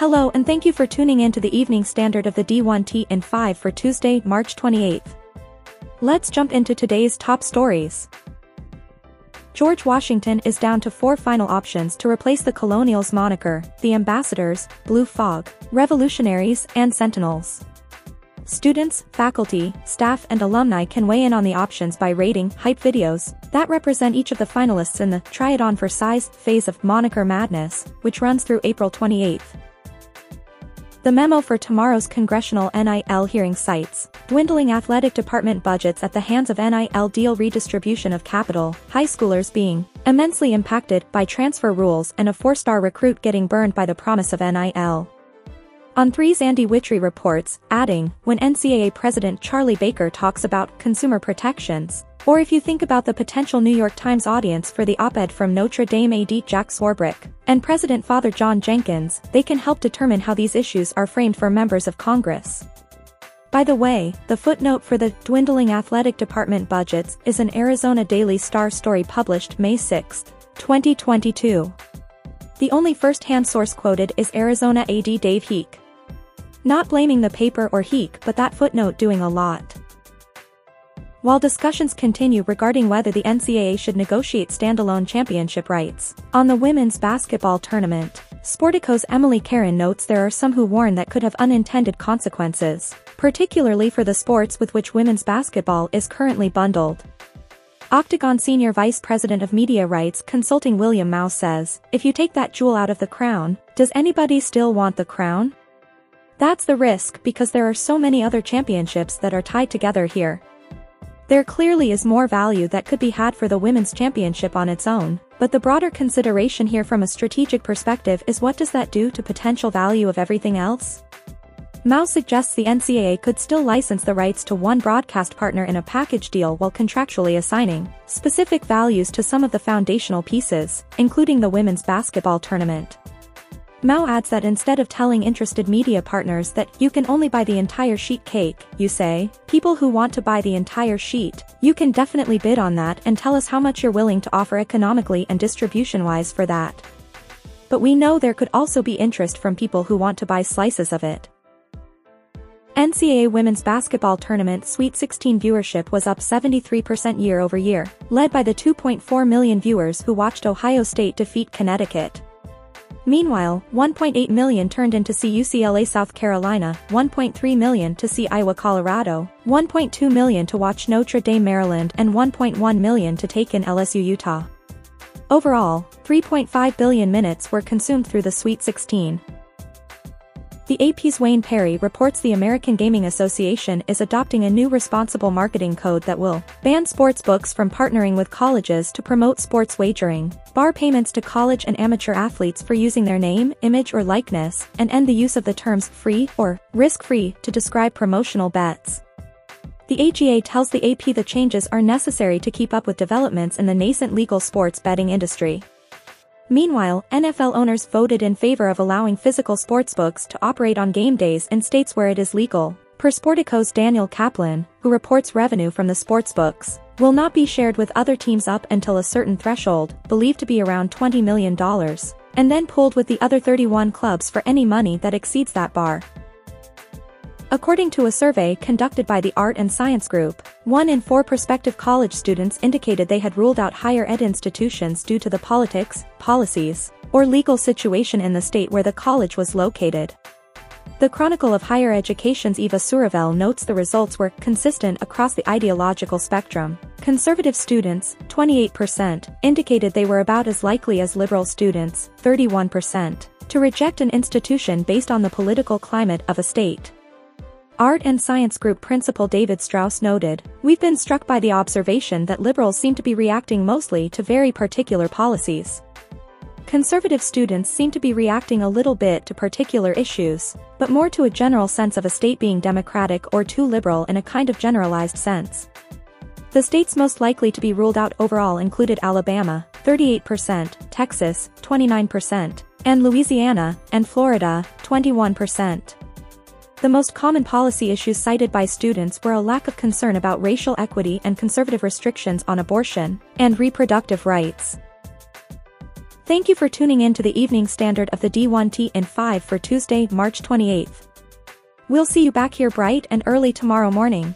Hello and thank you for tuning in to the evening standard of the D1T in 5 for Tuesday, March 28th. Let's jump into today's top stories. George Washington is down to four final options to replace the Colonials moniker, the Ambassadors, Blue Fog, Revolutionaries, and Sentinels. Students, faculty, staff and alumni can weigh in on the options by rating hype videos that represent each of the finalists in the Try It On for Size phase of Moniker Madness, which runs through April 28th. The memo for tomorrow's congressional NIL hearing cites dwindling athletic department budgets at the hands of NIL deal redistribution of capital, high schoolers being immensely impacted by transfer rules and a four-star recruit getting burned by the promise of NIL. On3's Andy Wittry reports, adding, when NCAA President Charlie Baker talks about consumer protections, or if you think about the potential New York Times audience for the op-ed from Notre Dame AD Jack Swarbrick and President Father John Jenkins, they can help determine how these issues are framed for members of Congress. By the way, the footnote for the dwindling athletic department budgets is an Arizona Daily Star story published May 6, 2022. The only first-hand source quoted is Arizona AD Dave Heeke. Not blaming the paper or Heeke but that footnote doing a lot. While discussions continue regarding whether the NCAA should negotiate standalone championship rights on the women's basketball tournament, Sportico's Emily Caron notes there are some who warn that could have unintended consequences, particularly for the sports with which women's basketball is currently bundled. Octagon Senior Vice President of Media Rights Consulting William Mao says, if you take that jewel out of the crown, does anybody still want the crown? That's the risk because there are so many other championships that are tied together here. There clearly is more value that could be had for the women's championship on its own, but the broader consideration here from a strategic perspective is what does that do to potential value of everything else? Mao suggests the NCAA could still license the rights to one broadcast partner in a package deal while contractually assigning specific values to some of the foundational pieces, including the women's basketball tournament. Mao adds that instead of telling interested media partners that you can only buy the entire sheet cake, you say, people who want to buy the entire sheet, you can definitely bid on that and tell us how much you're willing to offer economically and distribution-wise for that. But we know there could also be interest from people who want to buy slices of it. NCAA Women's Basketball Tournament Sweet 16 viewership was up 73% year over year, led by the 2.4 million viewers who watched Ohio State defeat Connecticut. Meanwhile, 1.8 million turned in to see UCLA South Carolina, 1.3 million to see Iowa Colorado, 1.2 million to watch Notre Dame Maryland and 1.1 million to take in LSU Utah. Overall, 3.5 billion minutes were consumed through the Sweet 16. The AP's Wayne Perry reports the American Gaming Association is adopting a new responsible marketing code that will ban sports books from partnering with colleges to promote sports wagering, bar payments to college and amateur athletes for using their name, image or likeness, and end the use of the terms free or risk-free to describe promotional bets. The AGA tells the AP the changes are necessary to keep up with developments in the nascent legal sports betting industry. Meanwhile, NFL owners voted in favor of allowing physical sportsbooks to operate on game days in states where it is legal. Per Sportico's Daniel Kaplan, who reports revenue from the sportsbooks, will not be shared with other teams up until a certain threshold, believed to be around $20 million, and then pooled with the other 31 clubs for any money that exceeds that bar. According to a survey conducted by the Art and Science Group, one in four prospective college students indicated they had ruled out higher ed institutions due to the politics, policies, or legal situation in the state where the college was located. The Chronicle of Higher Education's Eva Surovell notes the results were consistent across the ideological spectrum. Conservative students, 28%, indicated they were about as likely as liberal students, 31%, to reject an institution based on the political climate of a state. Art and Science Group Principal David Strauss noted, We've been struck by the observation that liberals seem to be reacting mostly to very particular policies. Conservative students seem to be reacting a little bit to particular issues, but more to a general sense of a state being democratic or too liberal in a kind of generalized sense. The states most likely to be ruled out overall included Alabama, 38%, Texas, 29%, and Louisiana, and Florida, 21%. The most common policy issues cited by students were a lack of concern about racial equity and conservative restrictions on abortion and reproductive rights. Thank you for tuning in to the Evening Standard of the D1T in 5 for Tuesday, March 28th. We'll see you back here bright and early tomorrow morning.